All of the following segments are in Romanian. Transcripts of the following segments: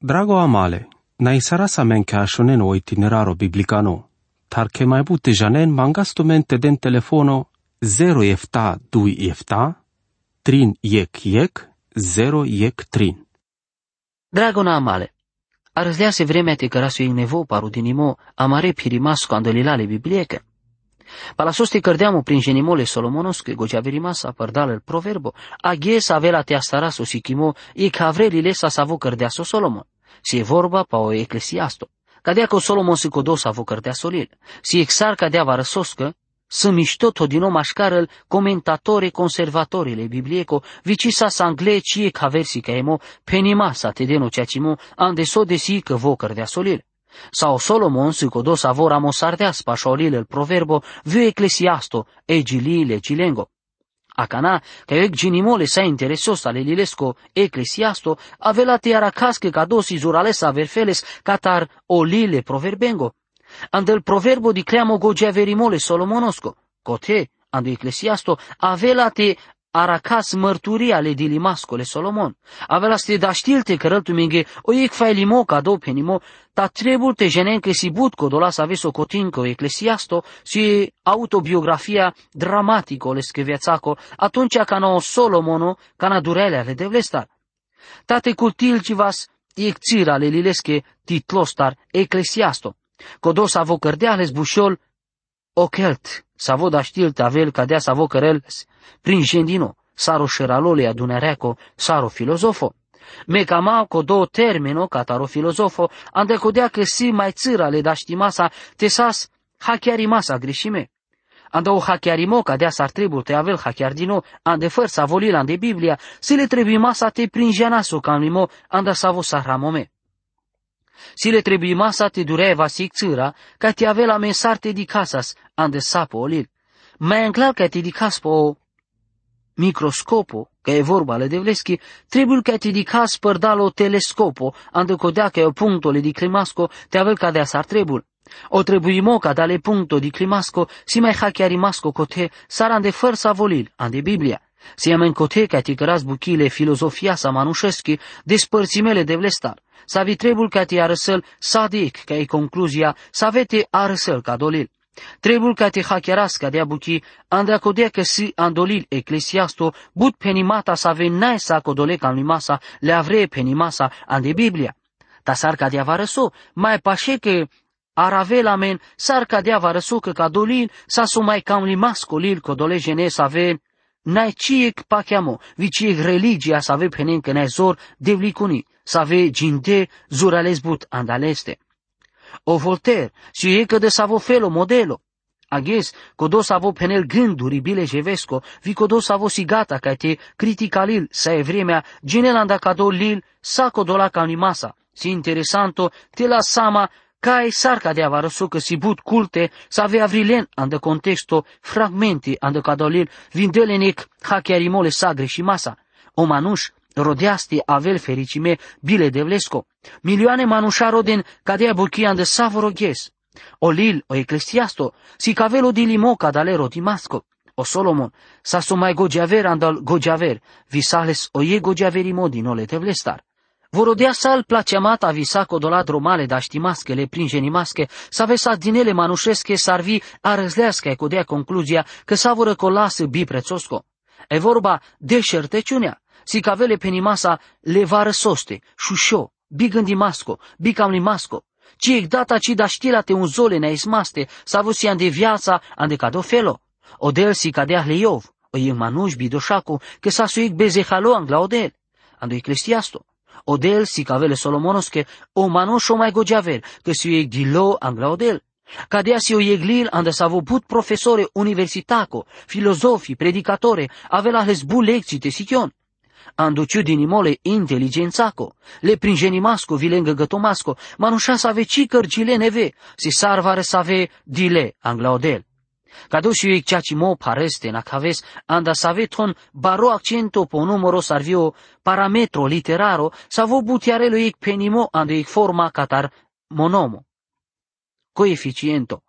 Drago amale, na isara sa men ke ashonen o itineraro biblicano, tar ke mai bute janen mangasto men te den telefono 0 efta 2 efta, trin yek yek, 0 yek trin. Drago na amale, arăzlease vremea te cărasu ei nevo paru dinimo amare pirimasco andolilale bibliecă. Palasoste cărdeamo prin genimole solomonosque gojaverimasa părdal el proverbo, aghes avela te astaraso sikimo e cavrelile sa savo cărdeaso Solomon. Si e vorba pa o eclesiasto. Cadea că Solomon se codo savo cărdeaso lil. Si exar cadea va răsoscă, să mișto todino mașcarăl comentatore conservatorile biblieco, vicisa sa angle cie caversi ca emo, penima sa tedeno ceacimo, ande so desi că vo cărdeaso lil. Sau Solomon si codo savo ramosardeas pa șolil el proverbo, viu eclesiasto, egili legilengo. Acana, că eu ginimole sa interesos ale lilesco eclesiasto, avela te aracasque ca dosi zuralesa verfeles catar olile proverbengo. Andel proverbo di cleamo gogeaverimole solomonosco, cote, ando eclesiasto, avela te aracas mărturia le dilimascole Solomon. Avela ste da știlte cărăltu minghe, o ec fai limo ca do penimo, ta trebul te jenen că si but codola să aveți o cotinco eclesiasto si autobiografia dramatico le scriveațaco, atunci ca no Solomono, ca na durele ale devlestar. Tate cultilcivas ec țira le lilesche titlostar eclesiasto. Codos avo cărdeales bușol, ochelt, savo da știlte avel cadea savo căreles, prin gendino, saro șeralole adunereco, saro filozofo. Mecama co două termeno, cataro filozofo, ande codea că si mai țâra le da știmasa, te sas hachiarimasa greșime. Ande o hachiarimo cadea s-ar trebul te avel hachiardino, ande făr sa volila de Biblia, si le trebuie masa te prin jenaso cam limo, ande savo sarramome. Si le trebuie masa te dureva sic țâra, ca te avea mensarte di casas, ande sapo olil. Mai înclar ca te dicas po microscopo, că e vorba le devleschi, trebuie ca ti dicas părdalo telescopo, ande codea că e punctole di climasco, te avel ca de asar trebul. O trebuie moca dale puncto di climasco, si mai hacchiarimasco cote, sarande făr sa volil, ande Biblia. Si amen cote ca ti căras buchile filozofia sa manușeschi, despărțimele de vlestar. Sa vi trebul ca ti arăsăl sadic, ca e concluzia, sa vete arăsăl ca dolil. Trebul ca te hackerasca de abuchi, andra codea că si andolil eclesiasto, but penimata sa venai sa codole ca masa, le avre penimasa ande Biblia. Ta sarca de avarăso, mai pașe că ar avea la men, sarca de avarăso că ca dolil, sa su mai cam limas colil codole gene sa ven, Nai ciec pachiamo, viciec religia sa ave penen că zor devlicuni, sa ave ginde zurales but andaleste o Voltaire, și e că de savo felo modelo. Aghes, codo savo penel gânduri bile jevesco, vi codo savo sigata ca te critica lil, sa e vremea, genelanda cado lil, sa codola ca masa. Si interesanto, te la sama, ca e sarca de avarăso că si but culte, sa avea vrilen, ande contexto, fragmenti, ande cadolil, vindelenec, hachiarimole sagre și masa. O manuș, rodeasti avel fericime bile de vlesco. Milioane manușa roden cadea buchian de savoroges. O lil, o eclesiasto, si cavelo di limoca dalero di masco. O Solomon, sa so mai gojaver andal gojaver, visales o ye gojaveri modi nole te vlestar. Vorodea sal placeamata visaco doladro male da știmasche prin genimasche, să vesa dinele manușesche sarvi a răzlească codea concluzia că sa voră colasă bi prețosco. E vorba de șerteciunea, si cavele penimasa le va răsoste, șușo, bigândi masco, bicam limasco, ci data ci da știla te un zole ne ismaste, sa vusi de viața ande cado felo. Odel si cadea leiov, o e manuș bidoșacu, că sa suic bezehalo angla odel. Ando eclesiasto. Odel si cavele solomonosche, o manușo mai gojaver, că si uic dilo angla odel. Cadea si o ieglil ande s-a put profesore universitaco, filozofi, predicatore, avela lesbu lecții te sichion anduciu din imole inteligențaco, le pringenimasco vilengă gătomasco, manușa să ave cicăr neve, si sarvare să ave dile anglaodel. Caduși eu ceaci mo pareste na caves, anda să ave ton baro accento po numero sarvio parametro literaro, să vo butiarelo ic penimo ando ic forma catar monomo. Coeficiento.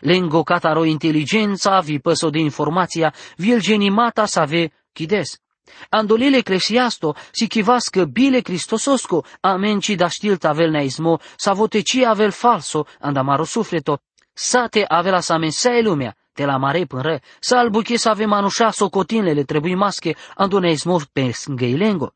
Lengo cataro inteligența vi păso de informația, viel genimata să ave chides Andolile eclesiasto si chivască bile Cristososko, amen ci da știlta avel neizmo, sa ci avel falso, andamaro sufleto, sate avela sa mensei lumea, de la mare până ră, să albuche să avem anușa socotinele trebuie masche, andone izmor pe sngeilengo.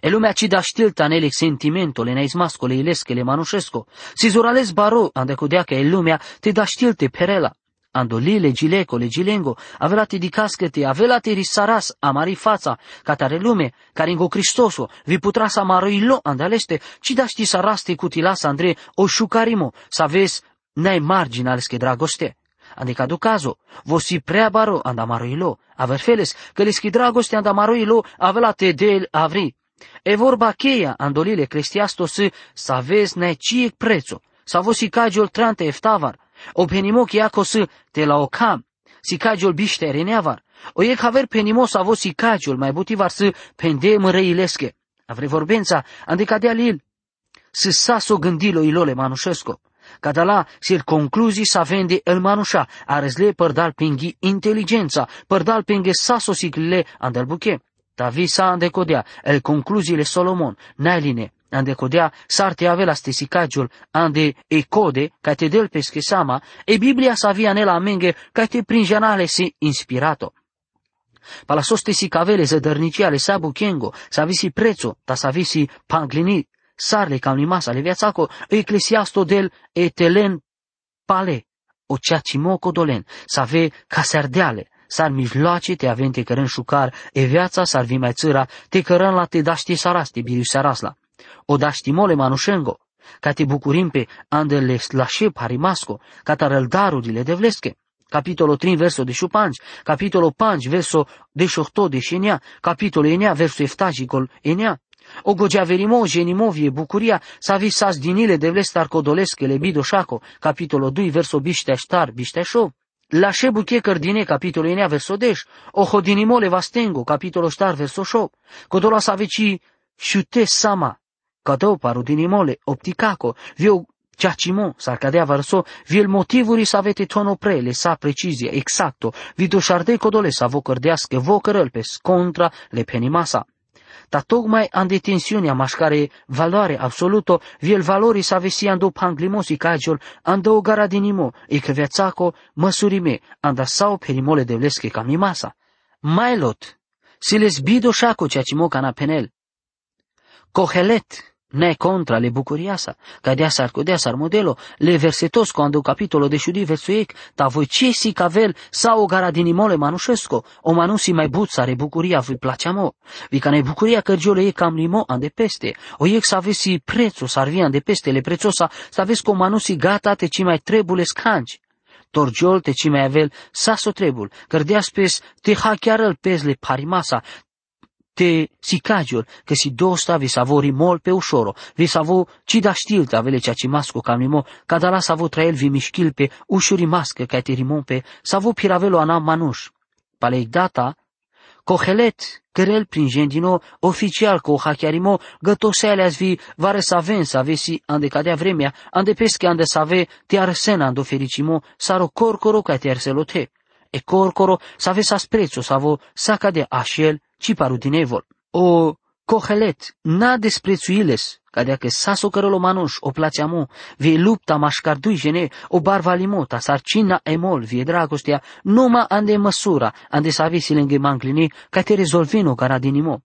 E lumea ci da știlta nele sentimentul, ne izmascole ilescele manușesco. Si zurales baro, ande cudeacă e lumea, te da știlte perela. Andolile, gilecole, gilengo, avelate di cascete, avelate risaras, amari fața, catare lume, care ingo Cristoso, vi putra să amarăilo, andaleste, ci da ști să raste cutilas, Andrei, o șucarimo, să vezi, n-ai margine ales că dragoste. Adică do caso, vosi prea baro andamaroilo, aver feles, că leschi dragoste andamaroilo, avela te del avri. E vorba cheia, andolile cristiasto să, să vezi ne cie prețo, să vosi cagiol trante eftavar, o penimo chiaco să te la ocam, si cagiol biște reneavar, o e haver penimo să vosi cagiol mai butivar să pende mărăilesche. Avre vorbența, adică de alil, să saso gândilo ilole manușesco. Cadala sir concluzi sa vende el manusha, aresle părdal pinghi inteligența, părdal pinghe saso sigle andel buche. Tavi sa andecodea, el concluziile Solomon, nailine, andecodea sarte avela stesicagiul ande e code, ca te del pesche sama, e Biblia sa via nella menge, ca te prinjanale si inspirato. Pala sostesi cavele zădărniciale sa buchengo, sa visi prețo, ta sa visi panglini, sarle calmimas ale viațaco, eclesiasto del etelen pale, o ceacimo codolen, să ave ca se ardeale, s-ar mijloace te avente cărân șucar, e viața s-ar vi mai țăra, te cărân la te daște saraste, biriu sarasla. O daștimole manușengo, ca te bucurim pe andele slașe parimasco, ca tarăldarudile de vlesche. Capitolul 3, versul de 5, capitolul 5, versul de 8, de 9, capitolul 9, versul eftagicol 9, o Ogođa verimo, ženimovije, bucuria, savi sas dinile de vlestar tarkodoleske ele bidošako, kapitolo 2, verso bišteštar, bištešov. Laše buche cărdine, capitolul 9, verso 10, ohodinimole vastengo, capitolul 4, verso 8, codola saveci șute sama, cadou parodinimole, opticaco, vio Ciacimo, s-ar cadea verso, viel motivuri să avete tono prele, sa precizie, exacto, vidoșarde codole să vă cărdească, vă cărăl pe contra le penimasa dar tocmai an detensiunea mașcare valoare absoluto, viel valori sa ando panglimosi cagiol, ando garadinimo, e că viațaco măsurime, anda sau perimole de vlesche camimasa. Mai lot, si les bido șaco ceea ce na penel. Cohelet, ne contra le bucuriasa, ca de asar cu de asar modelo, le versetos quando capitolo de șudi versuic, ta voi ce si cavel sau o gara din imole manușesco, o manusi mai buțare bucuria voi placeamo, vi ca ne bucuria cărgiole e cam limo ande peste, o ec să avesi prețul, să arvia ande peste le prețosa, să aveți cu manusi gata te ci mai trebule scanci. Torgiol te ci mai avel saso trebul, cărdea spes te ha chiar îl pezle parimasa, te sicagiul, că si dosta vi savori mol pe ușoro, vi savo ci da știlta vele cea ci masco camimo, ca da la savo trael vi mișchil pe ușuri mască ca te rimompe, savo piravelo anam manuș. Palei data, Cohelet, cărel prin gendino, oficial co hachiarimo, gătoseale azi vi vare să avem să avesi ande cadea vremea, ande pesche ande să ave te arsena ando fericimo, saro corcoro ca te arselote. E corcoro să ave sa sprezzo, să avo saca de așel, ci parudinevol. O cohelet, na desprețuiles, ca de că saso cărălo manuș, o placeamo, vie lupta mașcardui gene, o barva limota, sarcina emol, vie dragostea, numa ande măsura, ande să avesi lângă manclini, ca te rezolvino cara dinimo.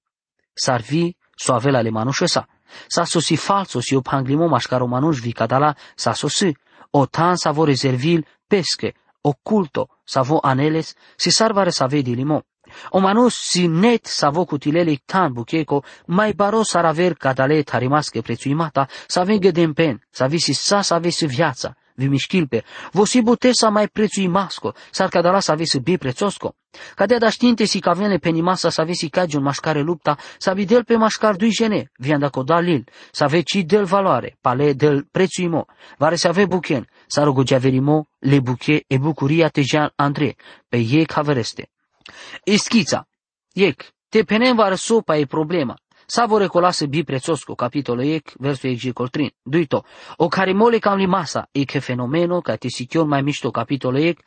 Sar vi, so avela le manușe sa. Sa sosi falso si o panglimo mașcaro manuș vi cadala, sa sosi. O tan sa vo rezervil, pesche, oculto, sa vo aneles, si sarvare sa vedi limo. O manus si net savo cutilele tan bucheco, mai baros ar aver cadale tarimasche prețuimata, să avengă de pen, să visi sa să avesi viața, vi mișchilpe, vosi butesa mai prețuimasco, s-ar cadala să avesi bi prețosco. Cadea da știinte si cavene penimasa să avesi cagiun mașcare lupta, să videl pe mașcar dui jene, vianda coda lil, să aveci del valoare, pale del prețuimo, vare să ave buchen, să rogogea verimo, le buche e bucuria tejean Andre, pe ei cavereste. Ischița. Ec, te penem sopa e problema. Savore colase bi prețosco, capitolo ec, verso ec coltrin. Duito, o care mole cam limasa, e che fenomeno, ca te sichion mai mișto capitolo ec,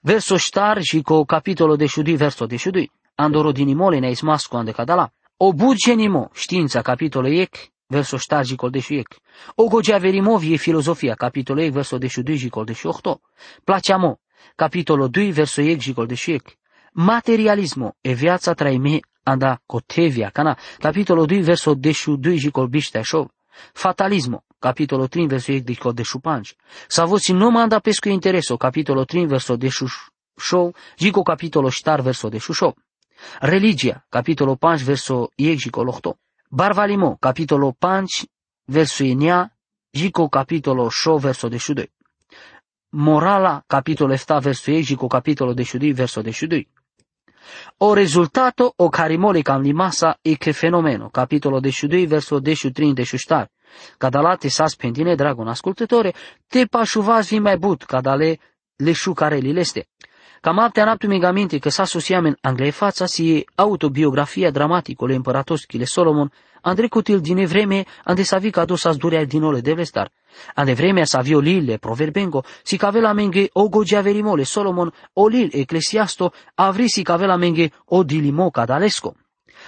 verso ștar și co capitolo de șudui, verso de șudui. andoro dinimole ne ismasco ande cadala. O budgenimo, știința, capitolo ec, verso ștargicol de ec. O gogeaverimo vie filozofia, capitolo ec, verso de gicol de ochto. Placeamo, capitolo 2, verso ec, gicol de ec. Materialismo, e viața traime anda cotevia, cana, capitolo 2, verso de 2, gicol biște șov. Fatalismo, capitolo 3, verso ec, gicol de șupanci. Savoci nu manda pesco intereso, capitolo 3, verso de show, gico capitolo ștar, verso de șușov. Religia, capitolo 5, verso 8. Barvalimo, capitolo 5, verso Inea, Gico capitolo 6, verso 12. Morala, capitolo 7, verso Gico capitolo 12, verso 12. O risultato o carimole cam limasa e che fenomeno, capitolo 12, verso 13, 14. Cadalate sas pendine, dragon ascultătore, te pașuvați vi mai but, cadale le șucare lileste. Cam apte anaptu aminte că sa sociamen anglei fața si autobiografia dramaticole împăratoschile Solomon, andre cutil din vreme ande sa vi cado sa durea din ole de vestar. Ande vremea sa vi olile proverbengo, si cavela menge o gogea verimole. Solomon, olil eclesiasto, avri si cavela menge o dilimo cadalesco.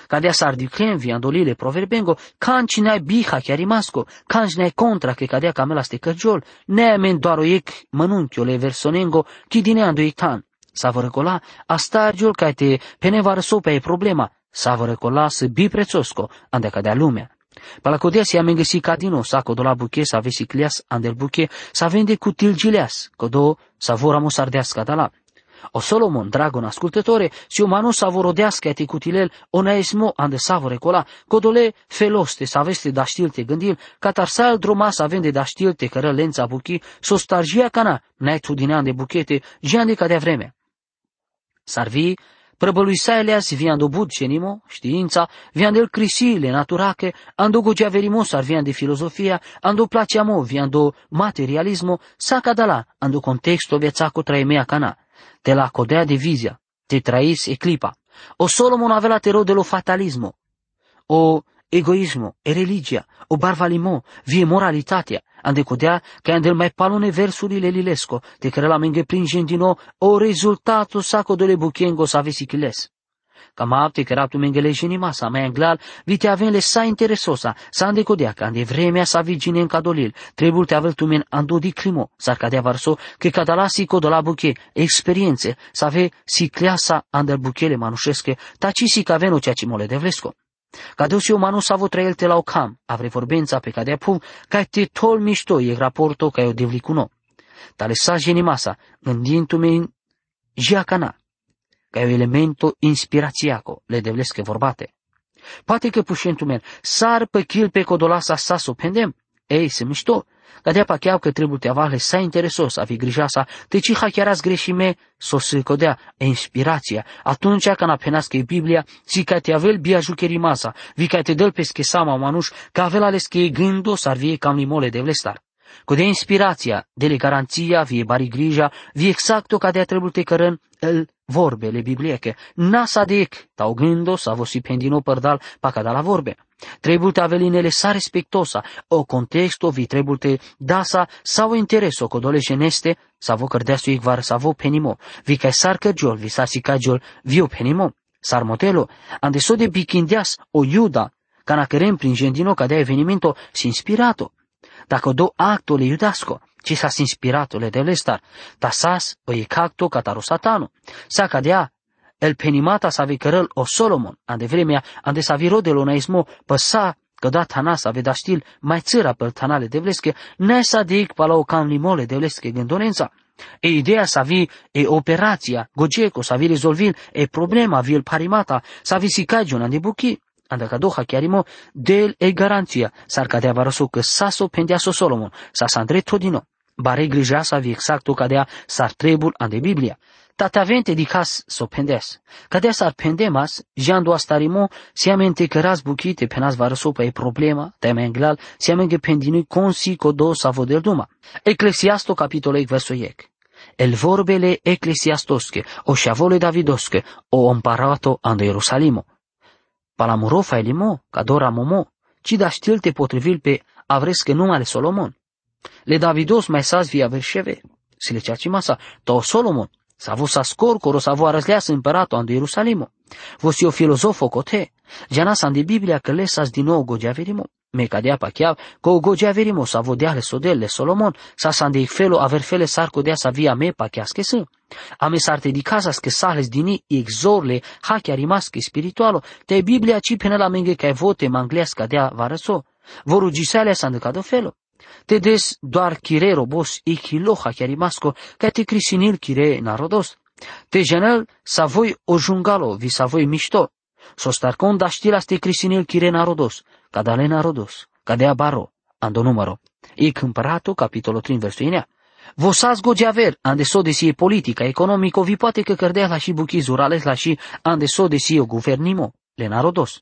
Cadea s-ar diclen vi andolile proverbengo, canci ne-ai biha chiar rimasco, canci ne-ai contra che cadea camela ste cărgiol, ne men doar o ec mănunchiole versonengo, chi dineando ictan savărăcola, astargiul ca te penevară sopa e problema, savărăcola să bi prețosco, ande cadea lumea. Palacodea si amen găsi cadino, sa codo la buche, sa vesi clias, andel buche, sa vende cu tilgileas, codo sa vora musardeasca da la. O Solomon, dragon ascultătore, si umano savorodească te cutilel, ona esmo ande savore cola, codole feloste sa veste da știlte gândil, catarsal droma sa vende da știlte cără lența buchi, so stargia cana, n-ai tu din de buchete, jean de cadea vremea. Sarvi, prăbăluisaeleas vian do budcenimo, știința, vian del crisile naturache, ando gogeaverimo sar vian de filosofia, ando placeamo vian do materialismo, saca da la, ando contexto viațaco traemea cana, de la codea de vizia, te trais e clipa. O Solomon avea te de lo fatalismo, o egoismo, e religia, o barvalimo, vie moralitatea, ande codea che andel mai palone versurile lilesco, te care la menge nou o risultato sacco dole buchiengo sa vesi chiles. Cam apte că raptu mengeleș jenima sa mai anglal, vite aven le sa interesosa, sa ande codea că ande vremea sa vigine în cadolil, trebuie te avel tumen ando di crimo, sar cadea varso, că cadala si codola buche, experiențe, sa ave si cleasa andel buchele manușesche, taci si că aveno ceea ce mole de vlesco. Cadus umano savo traelte la okam, avre vorbența pe cadea pum, ca te tol mișto e raporto ca eu devlicuno. Tale sa genimasa, gândindu-me jiacana, ca eu elemento inspirațiaco, le devlesche vorbate. Poate că pușentumen, sar pe chil pe codolasa sa pendem, ei, se mișto, Cadea pacheau că trebuie te avale sa interesos, avi grijasa, te ci hachiaras greșime, so se codea, e inspirația. Atunci când apenască e Biblia, si ca te avel bia jucherimasa, vi ca te dăl pesche sama manuș, ca avel ales că e gândo ar vie cam limole de vlestar. Codea inspirația, dele garanția, vie bari grija, vie exacto ca de trebuie te cărân, el vorbele biblieche. Nasa dec, tau gândo, sa vosi pendino părdal, pa ca da la vorbe. Trebuie avelinele sa respectosa, o contexto vi trebuie dasa sau intereso codole geneste, sa vo cărdeasu igvar sa vo penimo, vi ca sar cărgiol, vi sar si cărgiol, vi o penimo. Sar modelo, ande so de bichindeas o iuda, cana cărem prin gendino ca de evenimento si inspirato. Dacă do actole iudasco, ci sas inspirato le deve star, ta sas o e cacto cataro satano, sa cadea el penimata sa cărăl o Solomon, ande vremea, ande sa viro de lonaismo, păsa că da tana sa veda stil mai țăra pe tanale de vlesche, ne sa dic pala o cam limole de vlesche gândonența. E ideea sa vi e operația, gogeco sa vi rezolvil e problema vi el parimata, sa vi si cagiona de buchi, anda ca doha chiarimo del e garanția, sar cadea varaso că saso pendeaso Solomon, sa sa andre todino, bare grija sa vi exacto cadea sar trebul ande Biblia. Tatavente di cas so pendes. Cadea sar pendemas, jando astarimo, siamente căras buchite penas varaso pe problema, tema englal, siamente pendinui consi codo sa vodel duma. Eclesiasto capitolei verso iec. El vorbele eclesiastosche, o șavole davidosche, o împarato ande Ierusalimo. Palamuro failimo, cadora momo, ci da știlte potrivil pe avresche numele Solomon. Le Davidos mai sas via verșeve, si le ceaci masa, to Solomon, s-a avut sa scor, coro s-a avut arăzleas împăratul ande Ierusalimo. Vosi o filozofo kote, jana sandi Biblia că lesas din nou gojaverimo. Me cadea pa chiav, că o gojaverimo sa vodea le sodel le Solomon, sa sandi felo aver fele sar codea sa via me pa chiasche să. Amesarte di casa scăsales dini exorle, ha chiar rimască spiritualo, te Biblia ci până la menge ca vote mangliasca dea varăso, vorugisalea s-a îndăcat felo. Te des doar chire robos e chiloha chiar rimasco, ca te crisinil chire narodos. Te genel sa voi o jungalo, vi sa voi mișto. Sostarcon da știlas te crisinil chire narodos, ca dale narodos, ca dea baro, ando număro. Ic împăratul, capitolul 3, versul 9. Vosaz gođaver, ande sode si je politica, economico, vi poate că cărdea și buchizu, rales la și ande sode si je guvernimo, le narodos.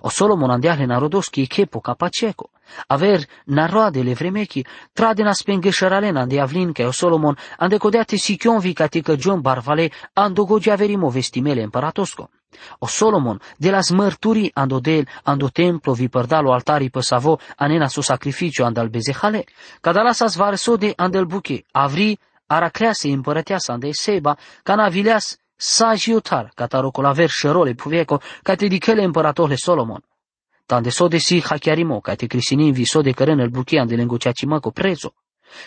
O solo monandial le narodos ki kepo capaceco. Aver naroade le vremechi, trade na spengășăralen ande avlinca o solomon, ande codeate si chionvi ca John barvale, ando gođaverimo vestimele împăratosco. O Solomon, de las mărturii ando del, ando templo vi părdalo altarii pe savo, anena su sacrificiu andal bezehale, cadala sas varso de andel buche, avri araclease împărăteasa ande seba, cana vileas sagiotar, catarocol aver șerole puveco, ca te dichele împăratole Solomon. Tande so de si hachiarimo, ca te crisinin vi so de cărân el buche ande lengoceacimaco prezo.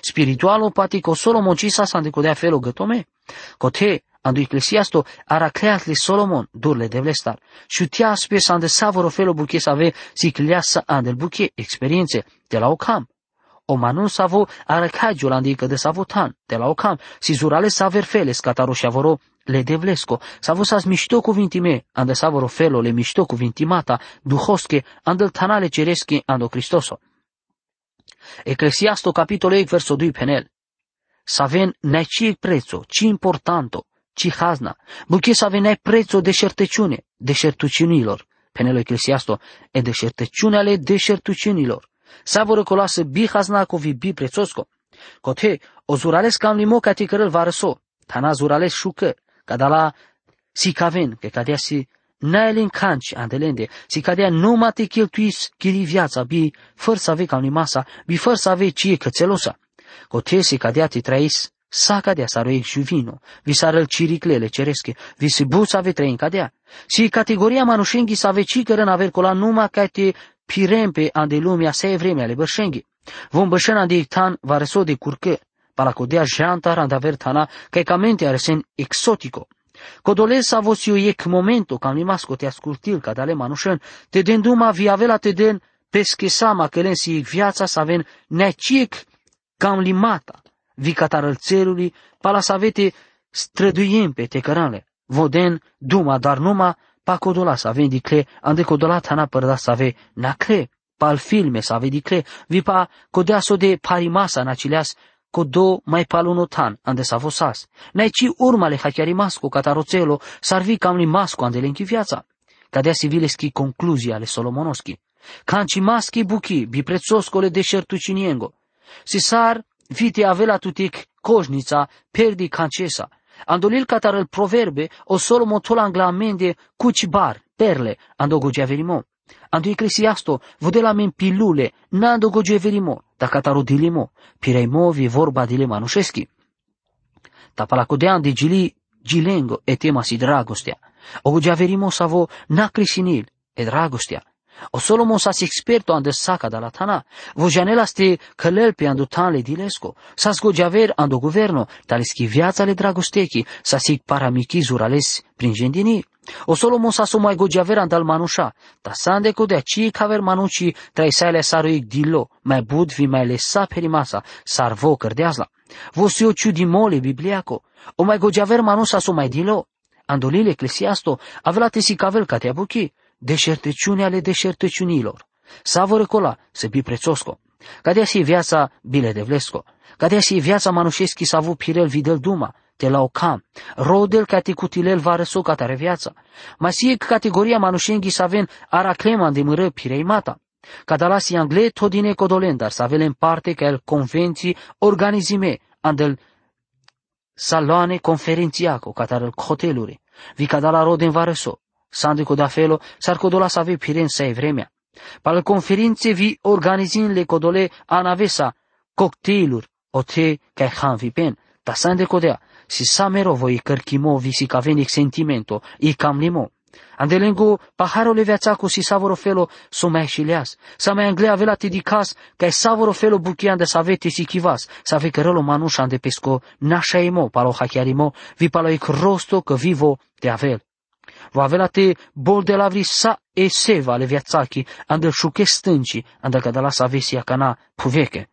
Spiritualo patico Solomon cisa sa ande codea felo gătome. Cote, ando Eclesiasto aracleat le Solomon, durle de vlestar. Șutia spes ande savoro felo buche să ave si cliasa ande buche experiențe de la ocam. O manun savo aracagio ande că de savotan, de la ocam, si zurale saver feles cataro șavoro le devlesco, savo sas mișto cuvintime, ande savoro felo le mișto cuvintimata, duhosche, ande tanale ceresche ando Cristoso. Eclesiasto capitolo 8 verso 2 penel. Saven neci prezzo, ci importanto, ci hazna, buche să aveai prețul deșertăciune, deșertuciunilor. Penelo Eclesiasto e deșertăciune ale deșertuciunilor. Savoro colasă bi hazna co vi bi prețosco. Cote, o zurales cam limo ca ticărăl varăso, tana zurales șucă, ca da la si caven, că cadea si naelin canci andelende, si cadea numai te cheltuis chiri viața, bi fără să avei ca masa, bi fără să avei cie cățelosa. Cote si cadea ti trăis, sa cadea sa roiec juvino, vi sa răl ciriclele ceresche, vi si buța ve trăin cadea. Si categoria manușenghi sa ve cicără aver cola numai ca te pirempe ande lumea se vreme ale bărșenghi. Vom bășena de tan va reso de curcă, para codea jantar and aver tana, ca camente aresen exotico. Codolesa vos io ec momento, cam limasco te ascultil ca dale manușen, te den duma vi avela te den pesche sama că len si viața să aven neciec cam limata, vi catarălțelului, pala să avete străduiem pe te cărale. Voden duma, dar numa, pa codola să avem dicle, ande codola tana părda să ave nacle, pal filme să ave dicle, vi pa codea so de parimasa nacileas, codo mai palunotan, ande sa vosas. Nai ci urmale hachiarimasco catarocelo, sarvi cam limasco ande lenchi viața. Cadea civileschi concluzia ale Solomonoschi. Canci maschi buchi, bi prețoscole deșertuciniengo. Si sar vite avela tutic coșnița, perdi cancesa. Andolil catarel proverbe, o solo motola anglamende cucibar, perle, ando gogeaverimo. Ando eclesiasto, vodela men pilule, nando gogeaverimo, da cataro dilimo, pireimo vi vorba dile manușeschi. Tapalacodean de gili gilengo e tema si dragostea. O gogeaverimo savo nacrisinil e dragostea. O Solomon sas experto ande saca da la tana, vo janela ste călel pe andu tanle dilesco, sas gojaver ando governo, taleski viața le dragostechi, sasic paramiki zurales prin gendini. O Solomon sa so mai gojaver andal manușa, ta sande co de aci caver manuci traisale saruic dillo, mai bud vi mai lesa perimasa, sar vo cărdeazla. Vo si o ciudi mole bibliaco, o mai gojaver manusa so mai dillo. Andolile eclesiasto avea tesi cavel ca te abuchi, deșertăciune ale deșertăciunilor. Savără cola, să bi prețosco. Cadea si viața bile de vlesco. Cadea si viața manușeschi să avu pirel videl duma, te la ocam. Rodel ca te cutilel va răso ca tare viața. Ma si categoria manușenghi să avem araclema de mără pirei mata. Cadalasi angle todine codolendar să avem parte ca el convenții organizime andel saloane conferențiaco, ca tare hoteluri. Vi cadala roden va răso. Sandico da felo, sar codola sa ve piren sei vremea. Pal conferințe vi organizin le codole anavesa, cocktailuri, o te ca han vi pen, ta sande codea, si samero voi cărchimo vi si cavenic sentimento, i cam limo, Ande lengo paharole veațaco si savoro felo so mai xilias. Sa mai anglea avela te dicas ca e savoro felo buchian de savete si kivas. Sa ve cărălo manușa ande pesco nașa imo palo hachiarimo vi palo ic rosto că vivo te avel. Va avela te bol de lavri sa e seva le viațachi ande șuche stânci ande că de la savesi acana puveche.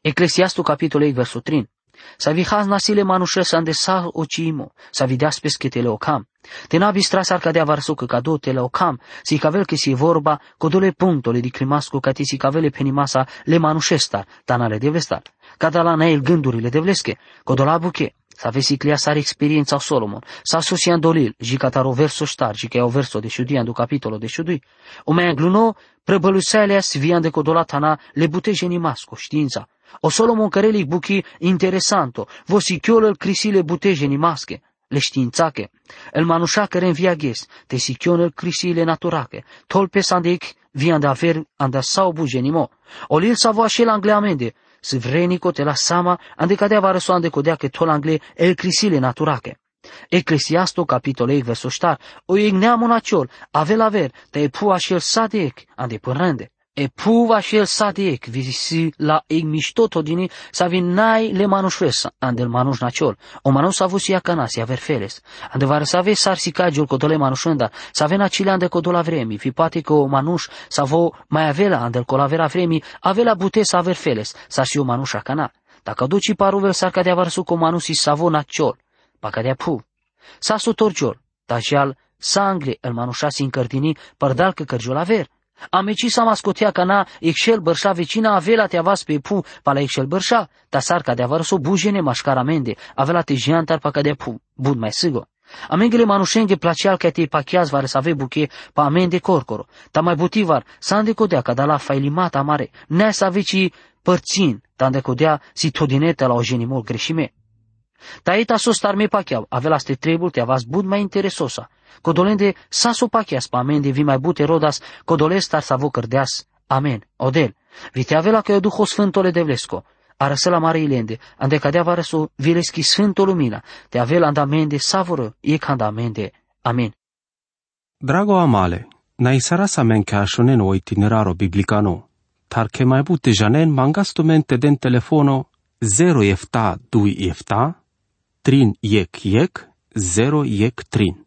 Eclesiastul capitolul versul 3. Sa vi has nasile manușes ande sa ocimo, sa vi deaspes che te le ocam. Te nabi stras arcadea varsu că cado te le ocam, si cavel che si vorba, codole puntole di crimasco ca ti si cavele penimasa le manușesta, tanale de vestar. Cada la nael gândurile de vlesche, codola buche, Sa vesi clia sar experiența Solomon, sa sosian dolil, jicatar o verso star, jica e o verso de șudian do capitolo de șudui. O mai gluno, prăbălusealeas vian de codolatana le buteje masco, știința. O Solomon carelic buchi interesanto, vosi chiolă crisile buteje masche, le științache. El manușa care în via ghes, te si chionă crisile naturache, tolpe sandec vian de aver anda sau bugenimo. Olil sa voa și la angleamende, Svrenico te la sama ande cadea va răso ande codea che tol angle el crisile naturake. Eclesiasto capitolei verso star, o igneam un aciol, avel aver, te e pu așel sadec, ande părânde. E pu așel sadec, visi la ig miștoto dini, sa vin nai le manușves, ande el manuș naciol, o manus avusia canasi aver feles. Ande var să ave sar sicagiul codole manușenda, să ave nacile ande codola vremi, fi poate că o manuș să vo mai avela ande el colavera vremi, avela bute să aver feles, sa și o manușa cana. Dacă duci paruvel sar cadea varsu cu manusi să vo naciol, pa cadea pu. Sa su torciol, tajal, sangre el manușa sin cărtini, părdal că cărgiol aver. Ameci sa mascotea cana excel bărșa vecina avela te avas pe pu pala excel bărșa, ta sarca de avar so bujene mașcaramende, avela te jiantar pa de pu, bud mai sigo. Amengele manușenge placeal că te pachiaz var să ave buche pa amende corcoro, ta mai butivar, să ande codea ca da la failimata mare, ne să aveci părțin, ta ande codea si todinete la o genimol greșime. Ta eta so starme pachiau, avela ste trebul te avas bud mai interesosa, Codolende saso pachias pa amen de vi mai bute rodas, codolestar sa cărdeas. Amen. Odel. Vi te avela că eu Duhul Sfântole de Vlesco. Arăsă la mare ilende, ande cadea va răsu vileschi Sfântul Lumina, te avela andamende savoră, e andamende. Amen. Drago amale, na isara sa men ca shonen o itineraro biblicano, tar che mai bute janen mangastumente den telefono 0 efta 2 efta, trin yek yek, 0 yek trin.